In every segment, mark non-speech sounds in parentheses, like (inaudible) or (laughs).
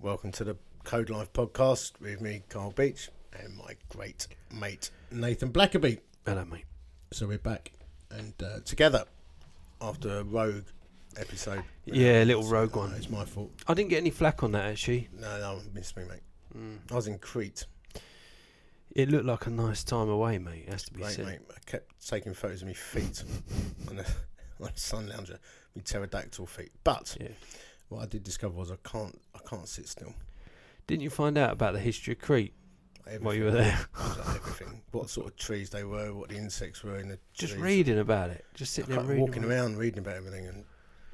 Welcome to the Code Life podcast with me, Carl Beech, and my great mate, Nathan Blackaby. Hello, mate. So we're back and uh, together after a Rogue episode. Yeah, a little Rogue uh, one. It's my fault. I didn't get any flack on that actually. No, no, missed me, mate. I was in Crete. It looked like a nice time away, mate. It has to be Great, said. mate. I kept taking photos of my feet (laughs) on, a, on a sun lounger, my pterodactyl feet. But Yeah. What I did discover was I can't, I can't sit still. Didn't you find out about the history of Crete while you were there? I was like, everything. What sort of trees they were, what the insects were in the Just trees. reading about it. Just sitting there reading. walking about it. around, reading about everything and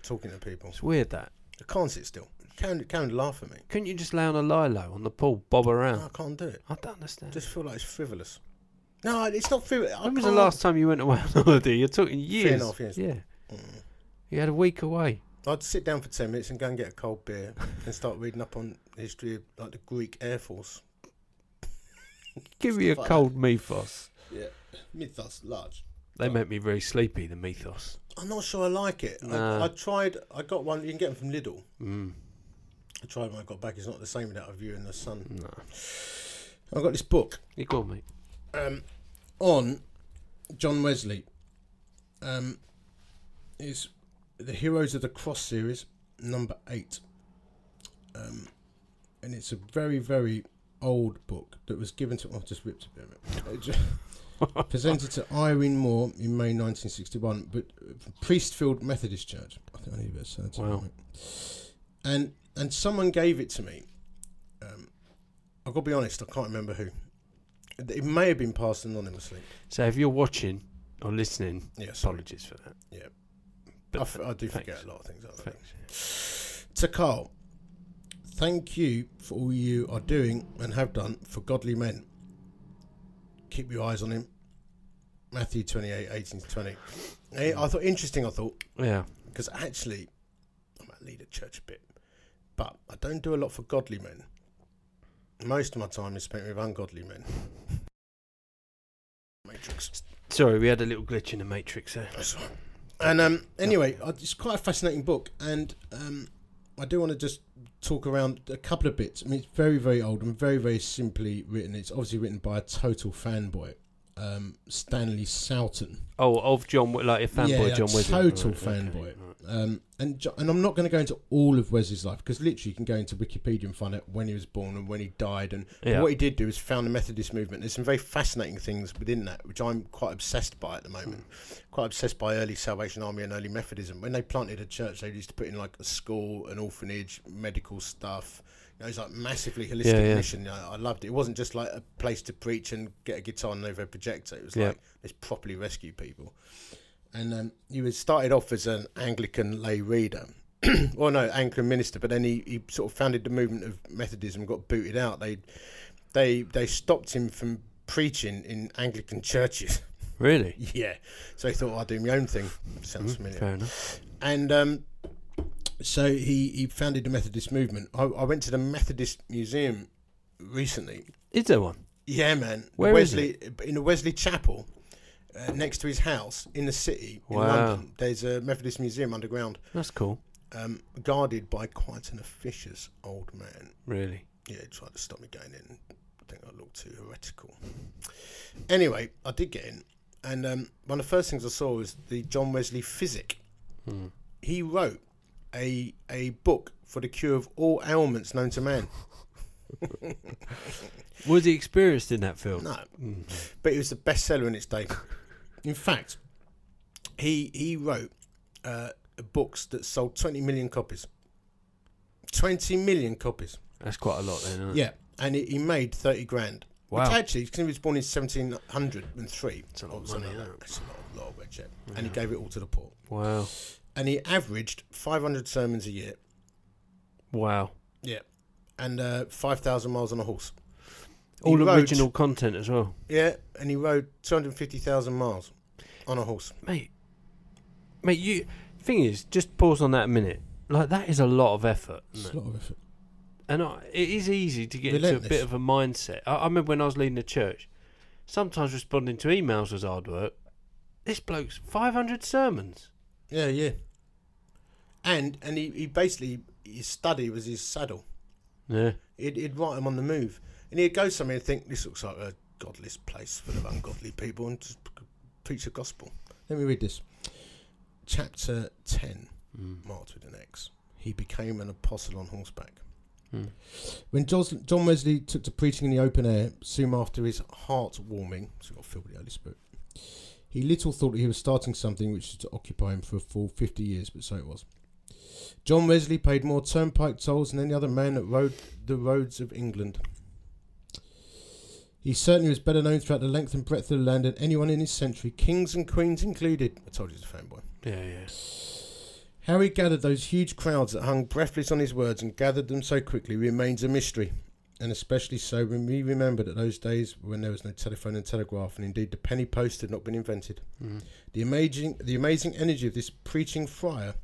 talking to people. It's weird that. I can't sit still. Karen, Karen laugh at me. Couldn't you just lay on a lilo on the pool, bob around? No, I can't do it. I don't understand. I just feel like it's frivolous. No, it's not frivolous. I when was the last time you went away on holiday? You're talking years. Three and a half years. Yeah. Mm. You had a week away. I'd sit down for ten minutes and go and get a cold beer and start reading up on the history of like the Greek Air Force. Give me a like cold mythos. Yeah, mythos large. They make me very sleepy, the mythos. I'm not sure I like it. Nah. I, I tried. I got one. You can get them from Lidl. Mm. I tried when I got back. It's not the same without a view in the sun. No. I got this book You go on, mate. um, on John Wesley. Um, is the Heroes of the Cross series number eight, um, and it's a very very old book that was given to. Oh, I just ripped a bit of it. Just- (laughs) presented to Irene Moore in May 1961, but uh, Priestfield Methodist Church. I think I need a bit of. Wow. And and someone gave it to me. Um, I've got to be honest, I can't remember who. It may have been passed anonymously. So if you're watching or listening, Yeah, sorry. apologies for that. Yeah. But I, f- I do thanks. forget a lot of things. Thanks. To Carl, thank you for all you are doing and have done for godly men. Keep your eyes on him. Matthew 28, 18 to 20. Eh, I thought interesting, I thought, Yeah. because actually, I might lead a church a bit, but I don't do a lot for godly men. Most of my time is spent with ungodly men. Matrix. Sorry, we had a little glitch in the matrix there. That's all right. And um, anyway, it's quite a fascinating book, and um, I do want to just talk around a couple of bits. I mean, it's very, very old and very, very simply written. It's obviously written by a total fanboy, um, Stanley Sowton. Oh, of John, like a fanboy Yeah, yeah, John Wesley. total Right, okay, fanboy. right. Um, and and I'm not going to go into all of Wesley's life because literally you can go into Wikipedia and find out when he was born and when he died. And Yeah. what he did do is found the Methodist movement. There's some very fascinating things within that, which I'm quite obsessed by at the moment. Quite obsessed by early Salvation Army and early Methodism. When they planted a church, they used to put in like a school, an orphanage, medical stuff. You was like massively holistic Yeah, yeah. mission. You know, I loved it. It wasn't just like a place to preach and get a guitar and over a projector. It was Yeah. like let's properly rescue people. And um, he was started off as an Anglican lay reader, (clears throat) well, no, Anglican minister, but then he, he sort of founded the movement of Methodism, got booted out. They they they stopped him from preaching in Anglican churches. Really? (laughs) yeah, so he thought I'll do my own thing. Sounds Mm, familiar. Fair enough. And um, so he he founded the Methodist movement. I, I went to the Methodist Museum recently. Is there one? Yeah, man. Where is Wesley in the Wesley Chapel. Uh, next to his house in the city in London, there's a Methodist museum underground That's cool. um, guarded by quite an officious old man. Really? Yeah, he tried to stop me going in. I think I looked too heretical. Anyway, I did get in, and um, one of the first things I saw was the John Wesley Physic. Hmm. He wrote a a book for the cure of all ailments known to man. (laughs) Was he experienced in that film? No, Mm. but it was the bestseller in its day. In fact, he he wrote uh, books that sold 20 million copies. 20 million copies. That's quite a lot then, isn't it? Yeah, and he, he made 30 grand. Wow. Which actually, because he was born in 1703. It's a lot of money, like isn't? That's a lot, lot of red check. And he gave it all to the poor. Wow. And he averaged 500 sermons a year. Wow. Yeah. And uh, 5,000 miles on a horse. He All rode- original content as well. Yeah, and he rode 250,000 miles on a horse. Mate. Mate, you. Thing is, just pause on that a minute. Like, that is a lot of effort. It's isn't a lot of effort. And I, it is easy to get into a bit of a mindset. I, I remember when I was leading the church, sometimes responding to emails was hard work. This bloke's 500 sermons. Yeah, yeah. And and he, he basically his study was his saddle. Yeah. He'd, he'd write him on the move. And he'd go somewhere and think, this looks like a godless place full of ungodly people, and just preach the gospel. Let me read this. Chapter 10, Mm. marked with an X. He became an apostle on horseback. Mm. When John Wesley took to preaching in the open air, soon after his heart warming, so he got filled with the Holy Spirit, he little thought he was starting something which was to occupy him for a full 50 years, but so it was. John Wesley paid more turnpike tolls than any other man that rode the roads of England. He certainly was better known throughout the length and breadth of the land than anyone in his century, kings and queens included. I told you he's a fanboy. Yeah, yeah. How he gathered those huge crowds that hung breathless on his words and gathered them so quickly remains a mystery, and especially so when we remember that those days when there was no telephone and telegraph, and indeed the penny post had not been invented. Mm. The amazing, the amazing energy of this preaching friar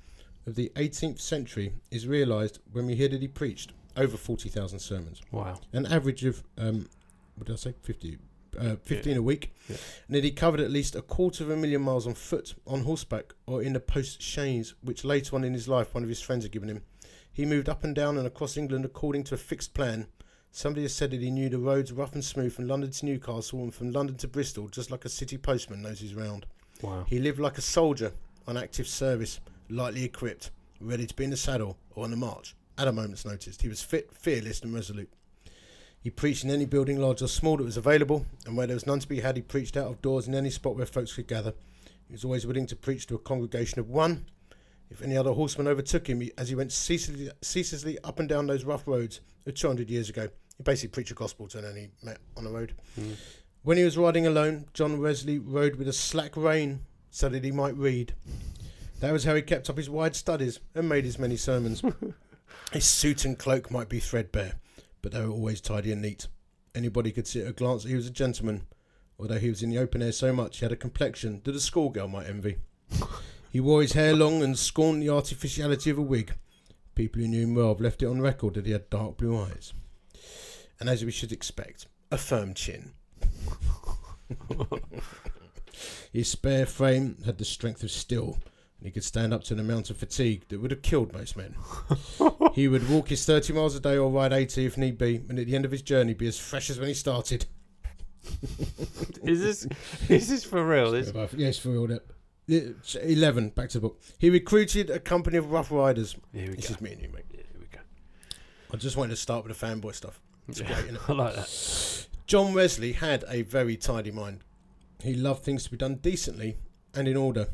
of the 18th century is realised when we hear that he preached over 40,000 sermons, Wow. an average of, um, what did I say, 50, uh, 15 a week, Yeah. and that he covered at least a quarter of a million miles on foot, on horseback, or in the post chaise, which later on in his life one of his friends had given him. He moved up and down and across England according to a fixed plan. Somebody has said that he knew the roads rough and smooth from London to Newcastle and from London to Bristol, just like a city postman knows his round. Wow. He lived like a soldier on active service, lightly equipped, ready to be in the saddle or on the march at a moment's notice. He was fit, fearless, and resolute. He preached in any building, large or small, that was available, and where there was none to be had, he preached out of doors in any spot where folks could gather. He was always willing to preach to a congregation of one. If any other horseman overtook him he, as he went ceaselessly, ceaselessly up and down those rough roads of 200 years ago, he basically preached the gospel to any met on the road. Mm. When he was riding alone, John Wesley rode with a slack rein so that he might read. That was how he kept up his wide studies and made his many sermons. (laughs) his suit and cloak might be threadbare, but they were always tidy and neat. Anybody could see at a glance that he was a gentleman, although he was in the open air so much he had a complexion that a schoolgirl might envy. (laughs) he wore his hair long and scorned the artificiality of a wig. People who knew him well have left it on record that he had dark blue eyes. And as we should expect, a firm chin. (laughs) His spare frame had the strength of steel, and he could stand up to an amount of fatigue that would have killed most men. (laughs) he would walk his 30 miles a day or ride 80 if need be, and at the end of his journey be as fresh as when he started. (laughs) Is this is this for real? This, Yes, for that. 11, back to the book. He recruited a company of rough riders. here we This go. is me and you, mate. Here we go. I just wanted to start with the fanboy stuff. It's Yeah. great? (laughs) I like that. John Wesley had a very tidy mind. He loved things to be done decently and in order.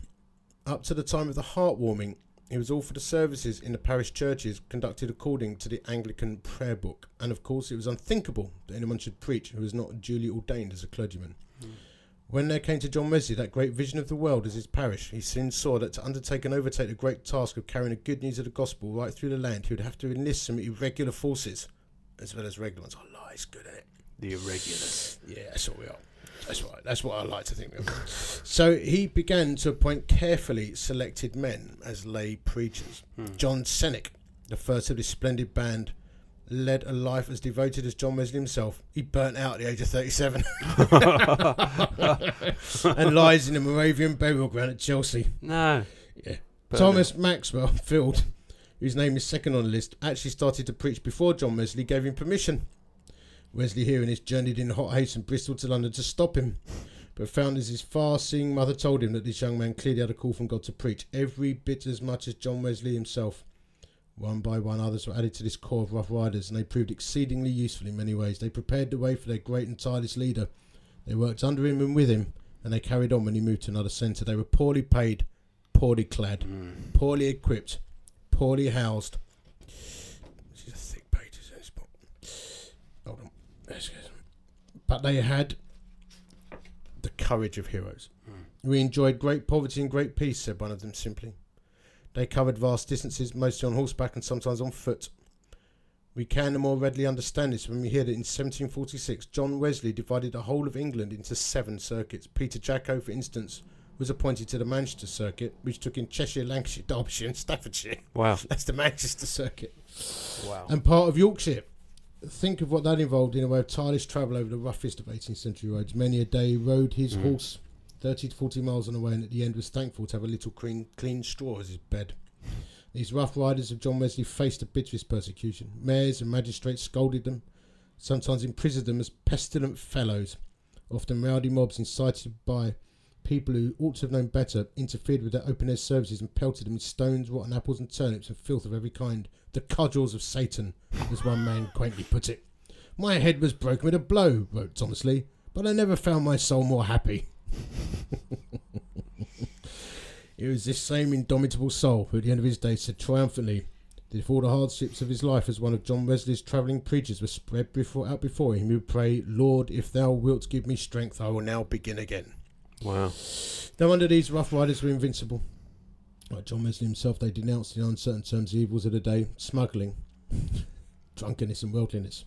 Up to the time of the heartwarming, he was all for the services in the parish churches conducted according to the Anglican prayer book. And of course, it was unthinkable that anyone should preach who was not duly ordained as a clergyman. Hmm. When there came to John Wesley that great vision of the world as his parish, he soon saw that to undertake and overtake the great task of carrying the good news of the gospel right through the land, he would have to enlist some irregular forces as well as regular ones. Oh, lie, he's good at it. The irregulars. Yeah, that's what we are. That's what that's what I like to think. We are. so he began to appoint carefully selected men as lay preachers. Hmm. John Cennick, the first of this splendid band, led a life as devoted as John Wesley himself. He burnt out at the age of 37 (laughs) and lies in the Moravian burial ground at Chelsea. No. Yeah. Thomas Maxfield, whose name is second on the list, actually started to preach before John Wesley gave him permission. Wesley, hearing this, journeyed in hot haste from Bristol to London to stop him, but found as his far seeing mother told him that this young man clearly had a call from God to preach every bit as much as John Wesley himself. One by one, others were added to this corps of rough riders, and they proved exceedingly useful in many ways. They prepared the way for their great and tireless leader. They worked under him and with him, and they carried on when he moved to another centre. They were poorly paid, poorly clad, Mm. poorly equipped, poorly housed. This is a thick in this book. Hold on. But they had the courage of heroes. Mm. We enjoyed great poverty and great peace, said one of them simply. They covered vast distances, mostly on horseback and sometimes on foot. We can the more readily understand this when we hear that in 1746 John Wesley divided the whole of England into seven circuits. Peter Jaco, for instance, was appointed to the Manchester Circuit, which took in Cheshire, Lancashire, Derbyshire, and Staffordshire. Wow. (laughs) That's the Manchester Circuit. Wow. And part of Yorkshire. Think of what that involved in a way of tireless travel over the roughest of 18th century roads. Many a day rode his Mm. horse 30 to 40 miles on the way, and at the end was thankful to have a little clean, clean straw as his bed. These rough riders of John Wesley faced the bitterest persecution. Mayors and magistrates scolded them, sometimes imprisoned them as pestilent fellows. Often rowdy mobs incited by people who ought to have known better interfered with their open air services and pelted them with stones, rotten apples, and turnips and filth of every kind. The cudgels of Satan, as one man quaintly put it. My head was broken with a blow, wrote Thomas Lee, but I never found my soul more happy. (laughs) it was this same indomitable soul who, at the end of his days, said triumphantly that if all the hardships of his life as one of John Wesley's travelling preachers were spread before, out before him, he would pray, Lord, if thou wilt give me strength, I will now begin again. Wow. No wonder these rough riders were invincible. Like John Wesley himself, they denounced in uncertain terms the evils of the day smuggling, drunkenness, and worldliness.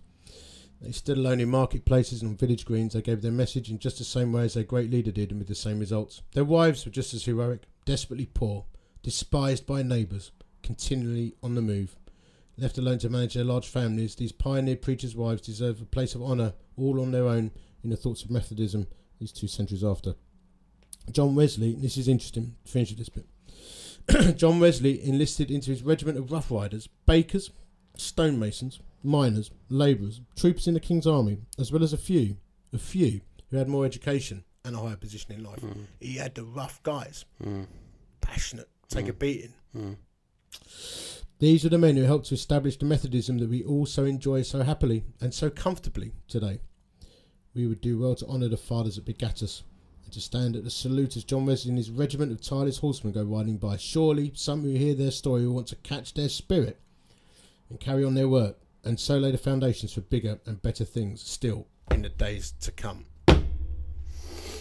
They stood alone in marketplaces and on village greens. They gave their message in just the same way as their great leader did, and with the same results. Their wives were just as heroic, desperately poor, despised by neighbours, continually on the move. Left alone to manage their large families, these pioneer preachers' wives deserve a place of honour all on their own in the thoughts of Methodism these two centuries after. John Wesley, this is interesting, finish with this bit. (clears throat) John Wesley enlisted into his regiment of Rough Riders, bakers, stonemasons, miners, labourers, troopers in the King's Army, as well as a few, a few who had more education and a higher position in life. Mm. He had the rough guys, Mm. passionate, take a Mm. beating. Mm. These are the men who helped to establish the Methodism that we all so enjoy so happily and so comfortably today. We would do well to honour the fathers that begat us and to stand at the salute as John Wesley and his regiment of tireless horsemen go riding by. Surely some who hear their story will want to catch their spirit and carry on their work and so lay the foundations for bigger and better things still in the days to come.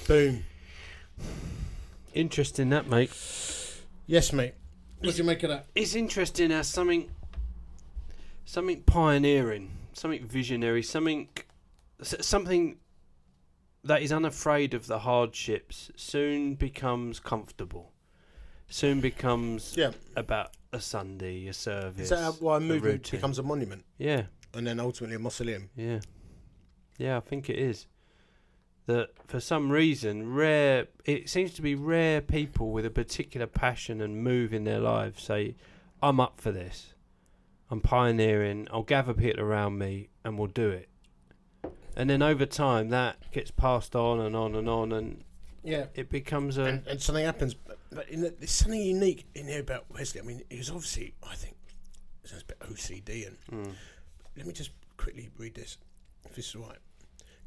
Boom. Interesting that, mate. Yes, mate. What do you make of that? It's interesting as something, something pioneering, something visionary, something, something that is unafraid of the hardships soon becomes comfortable. Soon becomes Yeah. about a Sunday, a service. Is that why a movement becomes a monument yeah, and then ultimately a mausoleum? yeah, yeah. I think it is. That for some reason, rare. It seems to be rare people with a particular passion and move in their lives say, "I'm up for this. I'm pioneering. I'll gather people around me, and we'll do it." And then over time, that gets passed on and on and on, and Yeah. it becomes a. and, and something happens. But, but in the, there's something unique in here about Wesley. I mean, he was obviously, I think, it sounds a bit OCD. And Mm, let me just quickly read this, if this is right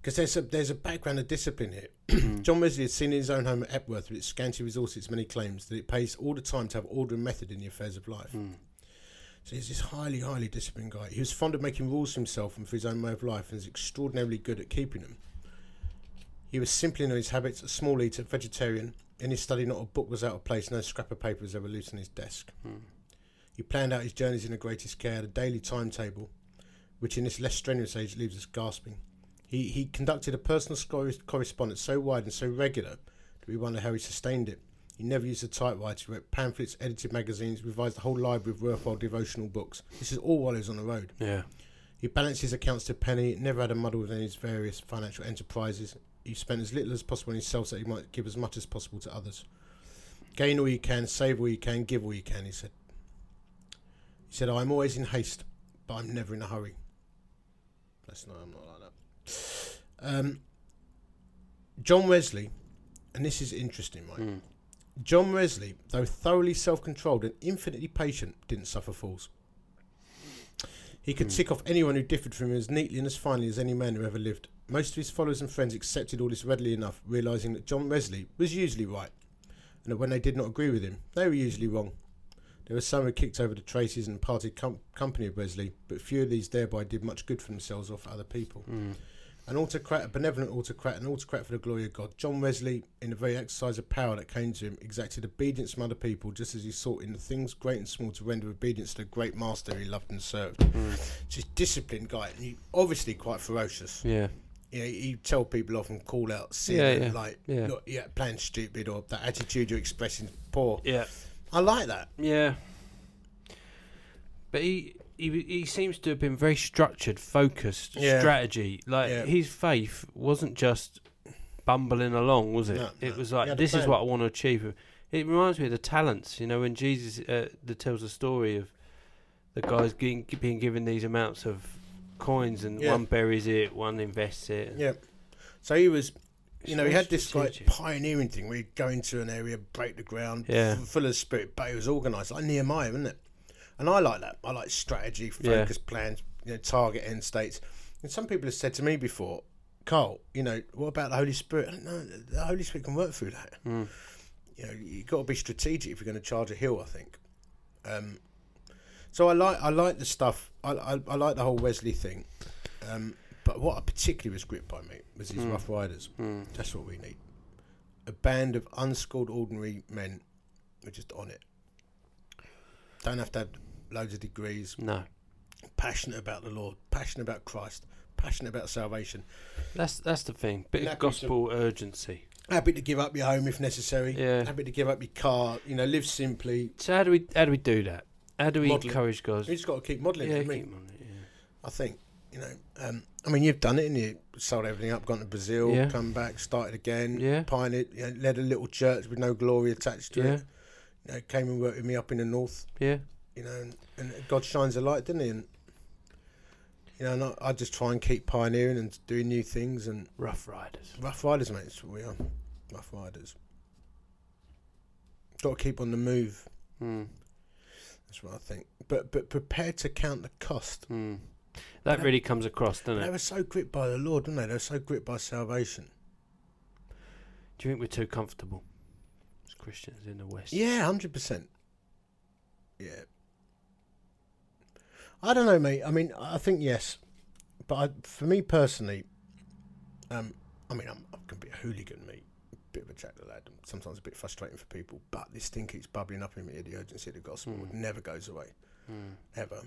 Because there's a there's a background of discipline here. mm, (clears throat) John Wesley had seen in his own home at Epworth, with its scanty resources, many claims, that it pays all the time to have order and method in the affairs of life. mm, So he's this highly, highly disciplined guy. He was fond of making rules for himself and for his own way of life, and is extraordinarily good at keeping them. He was simply in his habits, a small eater, vegetarian. In his study, not a book was out of place, no scrap of paper was ever loose on his desk. mm. He planned out his journeys in the greatest care, had a daily timetable, which in this less strenuous age leaves us gasping. He, he conducted a personal correspondence so wide and so regular that we wonder how he sustained it. He never used a typewriter, he wrote pamphlets, edited magazines, revised the whole library of worthwhile devotional books. This is all while he was on the road. Yeah. He balanced his accounts to a penny, never had a muddle with any of his various financial enterprises. He spent as little as possible on himself so he might give as much as possible to others. Gain all you can, save all you can, give all you can, he said. He said, I'm always in haste, but I'm never in a hurry. That's not, I'm not like that. Um, John Wesley, and this is interesting, Mike. Mm. John Wesley, though thoroughly self controlled and infinitely patient, didn't suffer fools. He could Hmm. tick off anyone who differed from him as neatly and as finely as any man who ever lived. Most of his followers and friends accepted all this readily enough, realizing that John Wesley was usually right, and that when they did not agree with him, they were usually wrong. There were some who kicked over the traces and parted com- company of Wesley, but few of these thereby did much good for themselves or for other people. Mm. An autocrat, a benevolent autocrat, an autocrat for the glory of God. John Wesley, in the very exercise of power that came to him, exacted obedience from other people, just as he sought in the things great and small to render obedience to the great master he loved and served. Mm. Just disciplined guy, and he obviously quite ferocious. Yeah. You know, he tell people off and call out sin, Yeah, yeah, like, yeah. look, yeah, playing stupid, or that attitude you're expressing poor. Yeah. I like that. Yeah. But he, he he seems to have been very structured, focused, Yeah. strategy. Like Yeah. his faith wasn't just bumbling along, was it? No, it was like this is what I want to achieve. It reminds me of the talents. You know, when Jesus uh, that tells the story of the guys getting, being given these amounts of coins, and Yeah. one buries it, one invests it. Yeah. So he was, It's you know, he had this like pioneering thing where he'd go into an area, break the ground, Yeah. f- full of spirit, but it was organised, like Nehemiah, wasn't it? And I like that. I like strategy, Yeah. plans, you know, target end states. And some people have said to me before, Carl, you know, what about the Holy Spirit? I the Holy Spirit can work through that. Mm. You know, you've got to be strategic if you're going to charge a hill, I think. Um, so I like I like the stuff. I, I, I like the whole Wesley thing. Um, but what I particularly was gripped by me was these Mm. Rough Riders. Mm. That's what we need. A band of unschooled, ordinary men who are just on it. Don't have to have loads of degrees. No, Passionate about the Lord. Passionate about Christ. Passionate about salvation. that's that's the thing. Bit of to- gospel urgency. Happy to give up your home if necessary. Yeah. Happy to give up your car. You know, live simply. So how do we how do we do that? How do we Modelling. encourage guys? You just got to keep modelling. Yeah, it, I mean, keep on. Yeah. I think you know. Um, I mean, you've done it, and you sold everything up, gone to Brazil, Yeah. come back, started again. Yeah. Pioneered, you know, led a little church with no glory attached to Yeah. it. You know, came and worked with me up in the north. Yeah. You know, and, and God shines a light, doesn't he? And you know, and I, I just try and keep pioneering and doing new things. And Rough Riders. rough riders, mate. That's what we are. Rough riders. Got to keep on the move. Mm. That's what I think. But but prepared to count the cost. Mm. That But- really comes across, doesn't They it? They were so gripped by the Lord, didn't they? They were so gripped by salvation. Do you think we're too comfortable as Christians in the West? Yeah, hundred percent. Yeah. I don't know, mate. I mean, I think yes, but I, for me personally, um, I mean, I'm, I can be a hooligan, mate. Bit of a jack the lad. and Sometimes a bit frustrating for people, but this thing keeps bubbling up in me. The urgency of the gospel Mm. Never goes away, Mm. ever.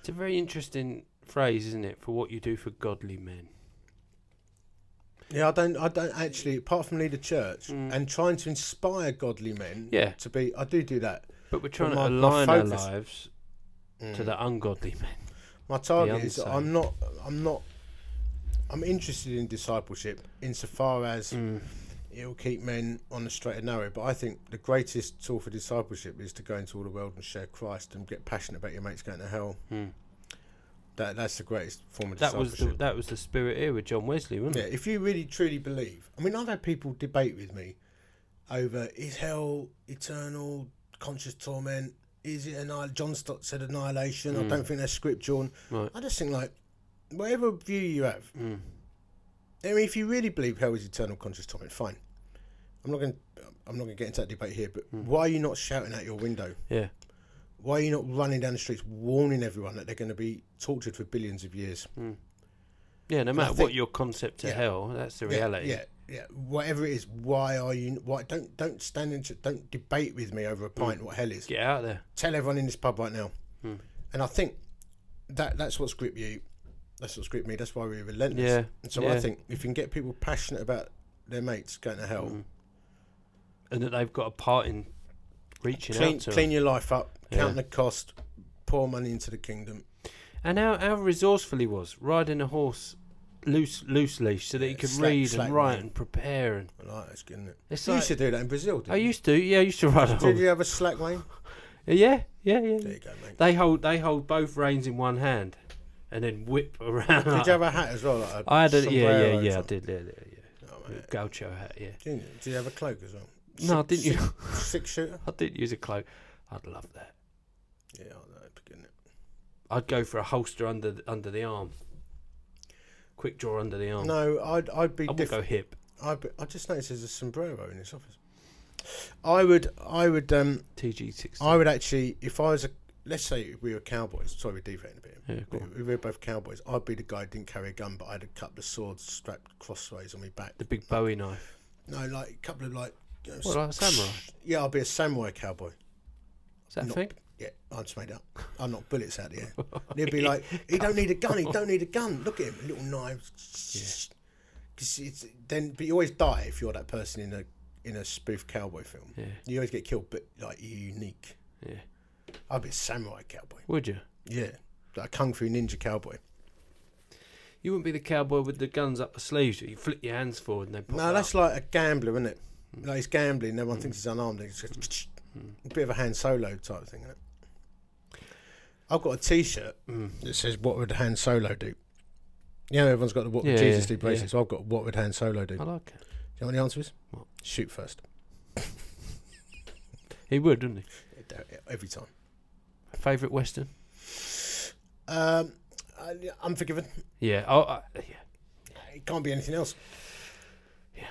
It's a very interesting phrase, isn't it, for what you do for godly men? Yeah, I don't. I don't actually. Apart from lead a church Mm. and trying to inspire godly men Yeah, to be, I do do that. but we're trying my- to my align our focus- lives Mm. to the ungodly men. My target is. I'm not I'm not I'm interested in discipleship insofar as Mm. it'll keep men on the straight and narrow. But I think the greatest tool for discipleship is to go into all the world and share Christ and get passionate about your mates going to hell. Mm. That that's the greatest form of That was the that was the spirit here with John Wesley, wasn't yeah, it? if you really truly believe. I mean, I've had people debate with me over is hell eternal, conscious torment. Is it annihil- John Stott said annihilation. I Mm. don't think that's scriptural. Right. I just think like whatever view you have, Mm. I mean, if you really believe hell is eternal conscious torment, fine. I'm not going. to I'm not going to get into that debate here. But Mm. why are you not shouting out your window? Yeah. Why are you not running down the streets warning everyone that they're going to be tortured for billions of years? Mm. Yeah, no I matter what your concept of Yeah. hell, that's the reality. Yeah, yeah. Whatever it is, why are you? Why don't don't stand and don't debate with me over a pint what hell is? Get out there. Tell everyone in this pub right now. Mm. And I think that that's what's gripped you. That's what's gripped me. That's why we're relentless. Yeah. And so yeah. I think if you can get people passionate about their mates going to hell, Mm. And that they've got a part in reaching clean, out to clean your life up, Yeah. count the cost, pour money into the kingdom. And how, how resourceful he was, riding a horse loose loose leash so that he Yeah, could slack- read slack and write rein. and prepare. And I like that, isn't it? it's You like used to do that in Brazil, didn't I you? used to, yeah, I used to ride a Did horse. you have a slack lane? Yeah, yeah, yeah. There you go, mate. They hold they hold both reins in one hand, and then whip around. Did you have a hat as well? Like I had a yeah, yeah, sombrero or yeah. I something? did, yeah, yeah, yeah. Oh, mate. Gaucho hat, yeah. Didn't you? Did you have a cloak as well? No, I didn't. Use, six shooter? I didn't use a cloak. I'd love that. Yeah, I know, beginning. I'd go for a holster under under the arm. Quick draw under the arm. No, I'd I'd be I would different. go hip. I'd be, I just noticed there's a sombrero in this office. I would I would um TG six. I would actually if I was a let's say we were cowboys. Sorry, we're deviating a bit. Yeah. If we were both cowboys. I'd be the guy who didn't carry a gun, but I had a couple of swords strapped crossways on my back. The big Bowie knife. No, like a couple of like. You know, What, like a samurai? Yeah, I'll be a samurai cowboy. Is that a Not- thing? Yeah, I just made up. I knock bullets out of the air. (laughs) And he'd be like, he don't need a gun. He don't need a gun. Look at him, little knives. Because it's then, but you always die if you're that person in a in a spoof cowboy film. Yeah, You always get killed, but like you're unique. yeah. I'd be a samurai cowboy. Would you? Yeah, like a kung fu ninja cowboy. You wouldn't be the cowboy with the guns up the sleeves. You flip your hands forward and they pop No, that's like a gambler, isn't it? Hmm. Like he's gambling, everyone hmm. thinks he's unarmed. It's just (tsk) a bit of a Han Solo type thing. Isn't it? I've got a T-shirt Mm. that says "What would Han Solo do?" You know, everyone's got the "What would Yeah, Jesus yeah, do?" bracelet. So I've got "What would Han Solo do?" I like it. Do you know what the answer is? What? Shoot first. (laughs) He would, wouldn't he? Every time. Favourite Western? Um, I, Unforgiven. Yeah. Oh, uh, yeah. It can't be anything else. Yeah.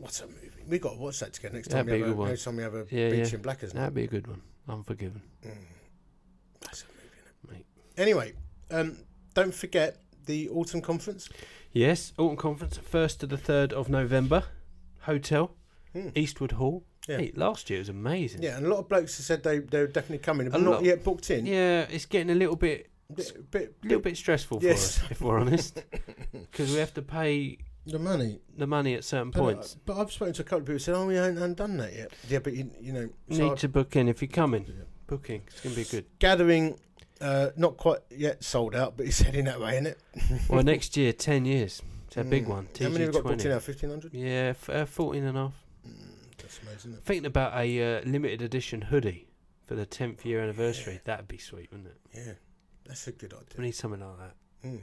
What's a movie? We got to watch that together next That'd time. We be a have a, good one. next time we have a Yeah, beach yeah. in Blackers. That'd be a good one. Unforgiven. Mm. That's a movie. Mate. Anyway, um, don't forget the autumn conference. Yes, Autumn Conference, 1st to the 3rd of November. Hotel, Hmm. Eastwood Hall. Yeah. Hey, last year was amazing. Yeah, and a lot of blokes have said they they're definitely coming, but A not lot. yet booked in. Yeah, it's getting a little bit, Bit, bit, little bit stressful Yes. for us, if we're honest, (laughs) because we have to pay the money. the money at certain But, uh, points. but I've spoken to a couple of people who said, "Oh, we haven't, haven't done that yet." Yeah, but you, you know, Need to book in if you're coming. Yeah. Booking, it's going to be good. gathering, uh, not quite yet sold out, but it's heading that way, isn't it? (laughs) well, next year, 10 years. It's a big Mm. one. How many have got booked in now? Fifteen hundred. Yeah, f- uh, 14 and a half. Mm, that's amazing. Thinking about a uh, limited edition hoodie for the 10th year anniversary. Yeah. That'd be sweet, wouldn't it? it? Yeah, that's a good idea. We need something like that. Mm.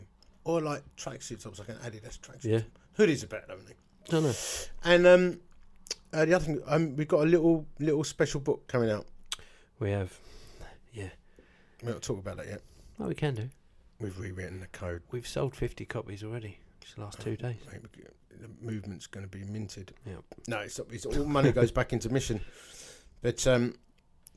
Or like tracksuit tops, like an Adidas tracksuit. Yeah. Hoodies are better, don't they? don't know. And um, uh, the other thing, um, we've got a little little special book coming out. We have. Yeah. We're not talk about that yet. Oh, we can do. We've rewritten the code. We've sold 50 copies already. Just the last two days. We g- The movement's going to be minted. Yep. No, it's, it's all money goes back into mission. But um,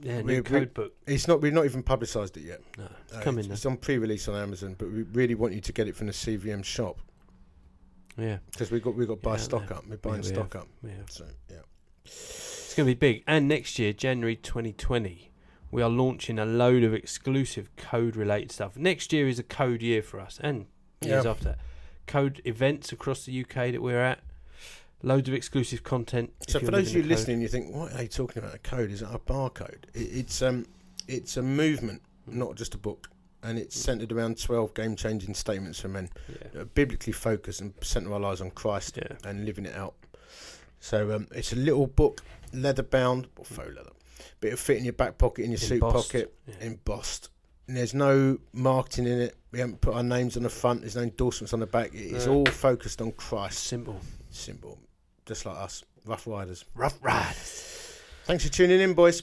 Yeah, new we- code book. it's not. We've not even publicised it yet. No, it's Uh, coming it's, it's on pre-release on Amazon, but we really want you to get it from the CVM shop Yeah, because we got we got to buy Yeah, stock up. We're buying we stock have. up. yeah. So yeah. It's going to be big. And next year, January 2020, we are launching a load of exclusive code related stuff. Next year is a code year for us, and years Yeah. after. Code events across the UK that we're at. Loads of exclusive content. So for those of you listening, you think, what are they talking about? A code? Is it a barcode? It, it's um, it's a movement, not just a book, and it's centered around twelve game-changing statements for men, Yeah. biblically focused and center our lives on Christ yeah. and living it out. So um, it's a little book, leather bound, or faux leather, but it'll fit in your back pocket, in your suit pocket, Yeah. embossed. And there's no marketing in it. We haven't put our names on the front. There's no endorsements on the back. It's No. all focused on Christ. Symbol. Simple, just like us, Rough Riders. Rough Riders. Thanks for tuning in, boys.